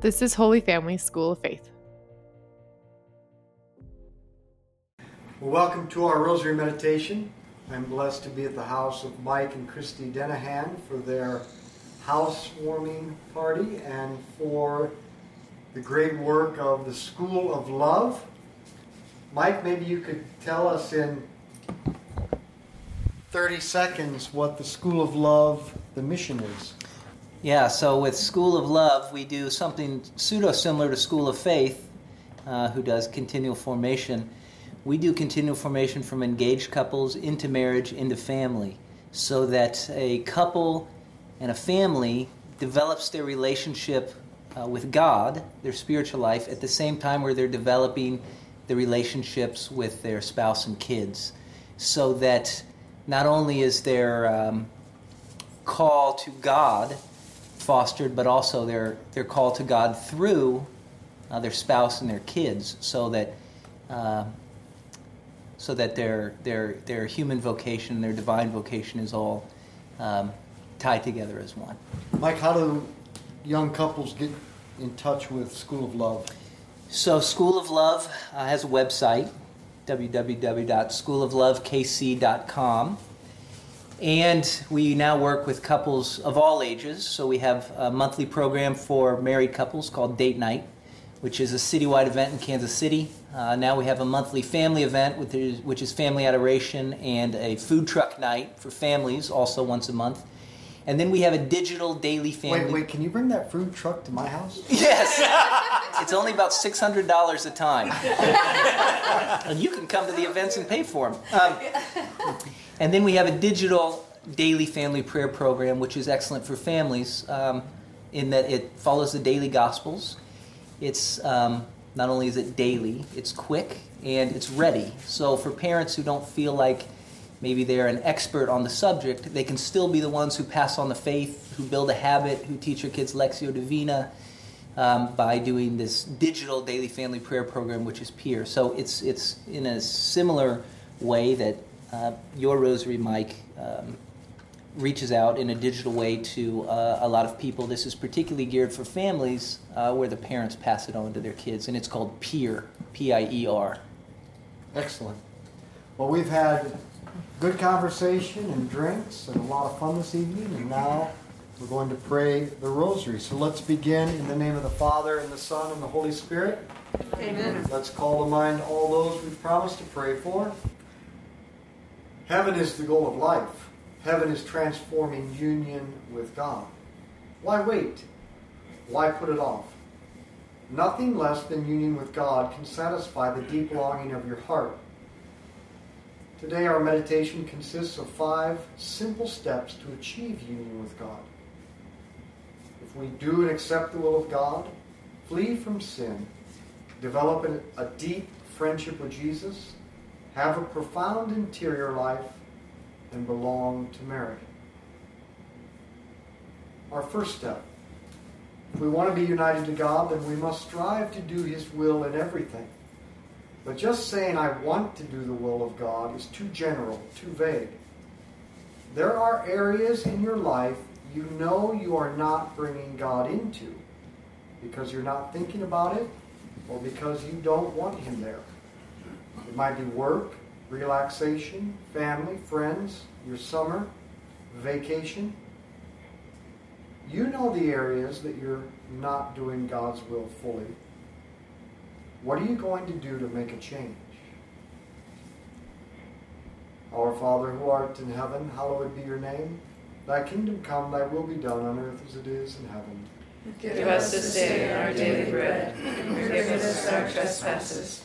This is Holy Family School of Faith. Well, welcome to our Rosary Meditation. I'm blessed to be at the house of Mike and Christy Denahan for their housewarming party and for the great work of the School of Love. Mike, maybe you could tell us in 30 seconds what the School of Love, the mission is. Yeah, so with School of Love, we do something pseudo similar to School of Faith, uh, who does continual formation. We do continual formation from engaged couples into marriage, into family, so that a couple and a family develops their relationship uh, with God, their spiritual life, at the same time where they're developing the relationships with their spouse and kids, so that not only is their um, call to God fostered, but also their, their call to God through uh, their spouse and their kids, so that uh, so that their their their human vocation and their divine vocation is all um, tied together as one. Mike, how do young couples get in touch with School of Love? So, School of Love uh, has a website, www.schooloflovekc.com. And we now work with couples of all ages. So, we have a monthly program for married couples called Date Night, which is a citywide event in Kansas City. Uh, now we have a monthly family event, which is, which is Family Adoration, and a food truck night for families, also once a month. And then we have a digital daily family. Wait, wait, can you bring that food truck to my house? Yes. it's only about $600 a time. and you can come to the events and pay for them. Um, and then we have a digital daily family prayer program, which is excellent for families um, in that it follows the daily gospels. It's um, not only is it daily, it's quick and it's ready. So for parents who don't feel like maybe they're an expert on the subject, they can still be the ones who pass on the faith, who build a habit, who teach your kids Lectio Divina um, by doing this digital daily family prayer program, which is Peer. So it's, it's in a similar way that uh, your Rosary, Mike, um, reaches out in a digital way to uh, a lot of people. This is particularly geared for families uh, where the parents pass it on to their kids, and it's called Peer, P I E R. Excellent. Well, we've had good conversation and drinks and a lot of fun this evening, and now we're going to pray the rosary. So let's begin in the name of the Father, and the Son, and the Holy Spirit. Amen. Let's call to mind all those we've promised to pray for. Heaven is the goal of life. Heaven is transforming union with God. Why wait? Why put it off? Nothing less than union with God can satisfy the deep longing of your heart. Today, our meditation consists of five simple steps to achieve union with God. If we do and accept the will of God, flee from sin, develop a deep friendship with Jesus, have a profound interior life, and belong to Mary. Our first step. If we want to be united to God, then we must strive to do His will in everything. But just saying I want to do the will of God is too general, too vague. There are areas in your life you know you are not bringing God into because you're not thinking about it or because you don't want Him there. It might be work, relaxation, family, friends, your summer, vacation. You know the areas that you're not doing God's will fully. What are you going to do to make a change? Our Father who art in heaven, hallowed be your name. Thy kingdom come, thy will be done on earth as it is in heaven. Give us this day our daily bread, and forgive us our trespasses,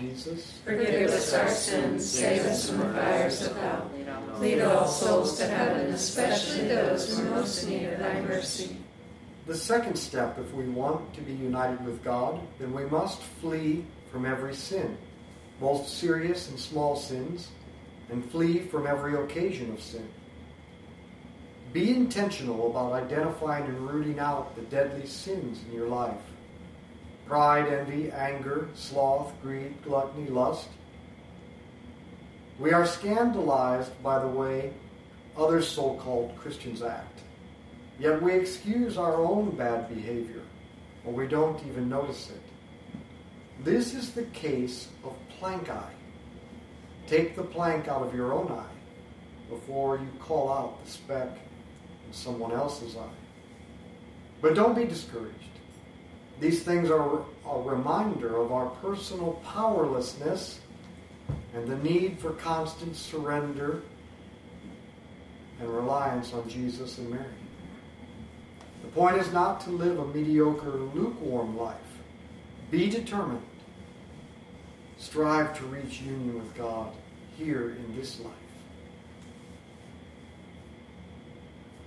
Jesus, Forgive us our sins, save us from the fires of hell. Lead all souls to heaven, especially those who are most in need of thy mercy. the second step, if we want to be united with God, then we must flee from every sin, both serious and small sins, and flee from every occasion of sin. Be intentional about identifying and rooting out the deadly sins in your life pride, envy, anger, sloth, greed, gluttony, lust. We are scandalized by the way other so called Christians act. Yet we excuse our own bad behavior, or we don't even notice it. This is the case of plank eye. Take the plank out of your own eye before you call out the speck in someone else's eye. But don't be discouraged. These things are a reminder of our personal powerlessness and the need for constant surrender and reliance on Jesus and Mary. The point is not to live a mediocre, lukewarm life. Be determined. Strive to reach union with God here in this life.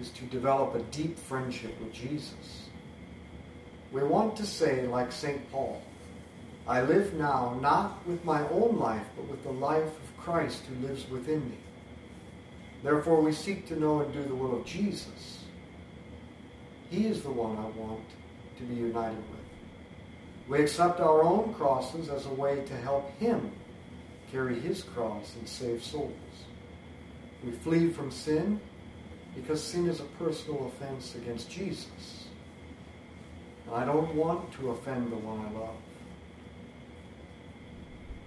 is to develop a deep friendship with Jesus. We want to say, like St. Paul, I live now not with my own life, but with the life of Christ who lives within me. Therefore, we seek to know and do the will of Jesus. He is the one I want to be united with. We accept our own crosses as a way to help Him carry His cross and save souls. We flee from sin because sin is a personal offense against Jesus. And I don't want to offend the one I love.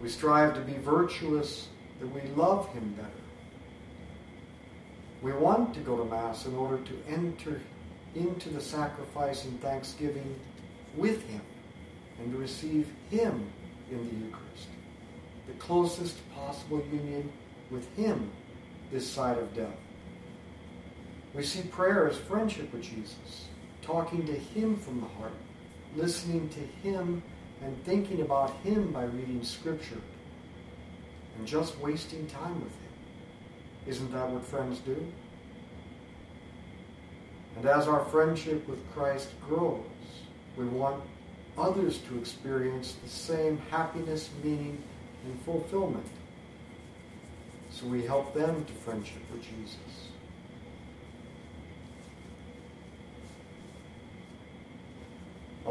We strive to be virtuous that we love Him better. We want to go to Mass in order to enter into the sacrifice and thanksgiving with Him and to receive Him in the Eucharist. The closest possible union with Him this side of death. We see prayer as friendship with Jesus, talking to Him from the heart, listening to Him and thinking about Him by reading Scripture, and just wasting time with Him. Isn't that what friends do? And as our friendship with Christ grows, we want others to experience the same happiness, meaning, and fulfillment. So we help them to friendship with Jesus.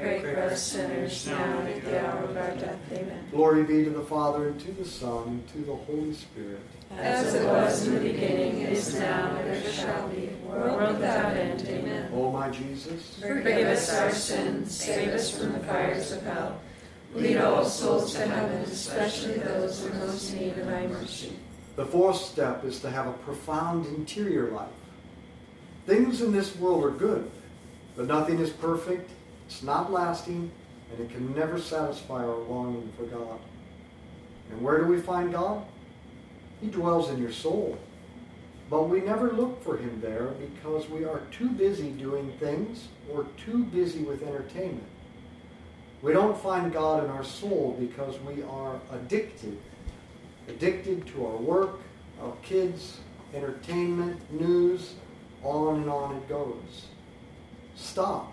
pray for us sinners, now and at the hour of our death. Amen. Glory be to the Father, and to the Son, and to the Holy Spirit. As it was in the beginning, is now, and ever shall be, world without end. Amen. O my Jesus, Forgive us our sins, save us from the fires of hell. Lead all souls to heaven, especially those in most need of thy mercy. the fourth step is to have a profound interior life. Things in this world are good, but nothing is perfect, it's not lasting, and it can never satisfy our longing for God. And where do we find God? He dwells in your soul. But we never look for him there because we are too busy doing things or too busy with entertainment. We don't find God in our soul because we are addicted. Addicted to our work, our kids, entertainment, news, on and on it goes. Stop.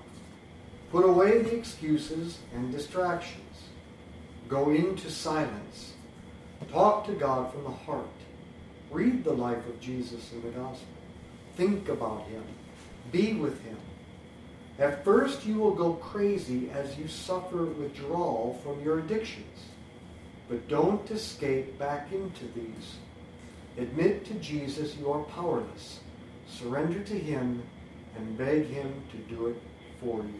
Put away the excuses and distractions. Go into silence. Talk to God from the heart. Read the life of Jesus in the gospel. Think about him. Be with him. At first, you will go crazy as you suffer withdrawal from your addictions. But don't escape back into these. Admit to Jesus you are powerless. Surrender to him and beg him to do it for you.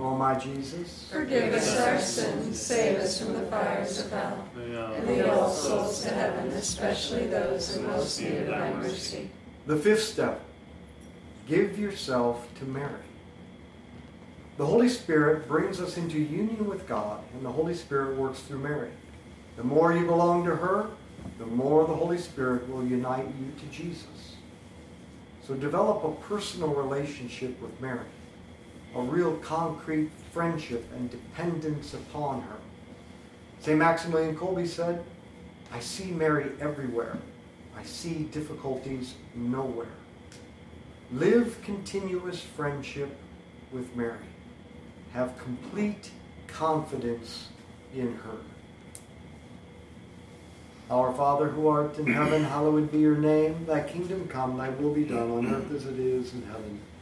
O my Jesus, Forgive us our sins, save us from the fires of hell, and lead all souls to heaven, especially those in most need of thy mercy. The fifth step give yourself to Mary. The Holy Spirit brings us into union with God, and the Holy Spirit works through Mary. The more you belong to her, the more the Holy Spirit will unite you to Jesus. So develop a personal relationship with Mary, a real concrete friendship and dependence upon her. St. Maximilian Kolbe said, I see Mary everywhere. I see difficulties nowhere. Live continuous friendship with Mary. Have complete confidence in her. Our Father who art in heaven, hallowed be your name. Thy kingdom come, thy will be done on earth as it is in heaven.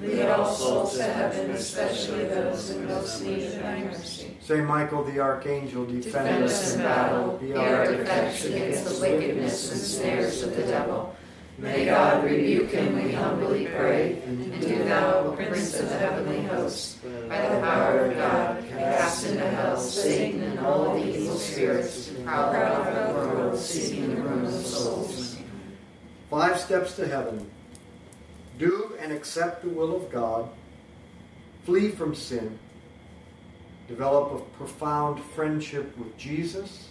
Lead all souls to heaven, especially those in most need of thy mercy. Saint Michael the Archangel, defend, Defend us in battle, be our defense against the wickedness and snares of the devil. May God rebuke him, we humbly pray. And do thou, O Prince of the heavenly hosts, by the power of God, cast into hell Satan and all the evil spirits who prowl about the world seeking the ruin of souls. Five steps to heaven. Do and accept the will of God. Flee from sin. Develop a profound friendship with Jesus.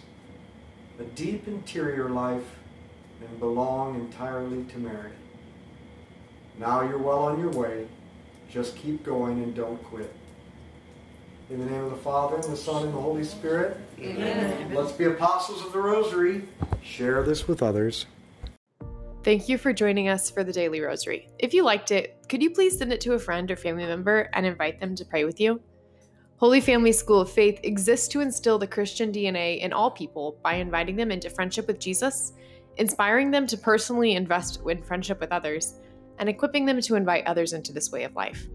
A deep interior life. And belong entirely to Mary. Now you're well on your way. Just keep going and don't quit. In the name of the Father, and the Son, and the Holy Spirit, Amen. let's be apostles of the Rosary. Share this with others. Thank you for joining us for the Daily Rosary. If you liked it, could you please send it to a friend or family member and invite them to pray with you? Holy Family School of Faith exists to instill the Christian DNA in all people by inviting them into friendship with Jesus, inspiring them to personally invest in friendship with others, and equipping them to invite others into this way of life.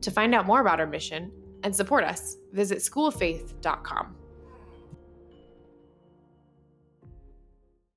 To find out more about our mission and support us, visit schooloffaith.com.